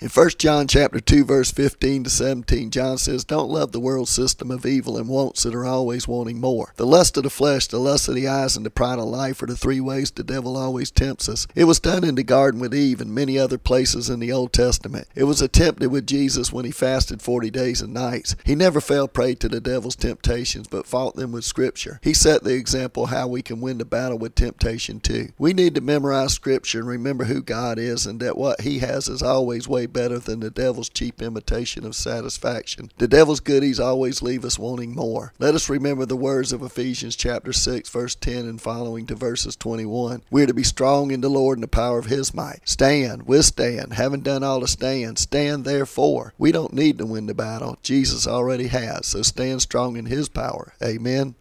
In 1 John chapter 2 verse 15 to 17, John says, "Don't love the world system of evil and wants that are always wanting more. The lust of the flesh, the lust of the eyes, and the pride of life are the three ways the devil always tempts us. It was done in the garden with Eve and many other places in the Old Testament. It was attempted with Jesus when he fasted 40 days and nights. He never fell prey to the devil's temptations, but fought them with scripture. He set the example how we can win the battle with temptation too. We need to memorize scripture and remember who God is and that what he has is always way better than the devil's cheap imitation of satisfaction. The devil's goodies always leave us wanting more. Let us remember the words of Ephesians chapter 6 verse 10 and following to verses 21. We are to be strong in the Lord and the power of his might. Stand, withstand, having done all to stand, stand therefore. We don't need to win the battle. Jesus already has, so stand strong in his power. Amen.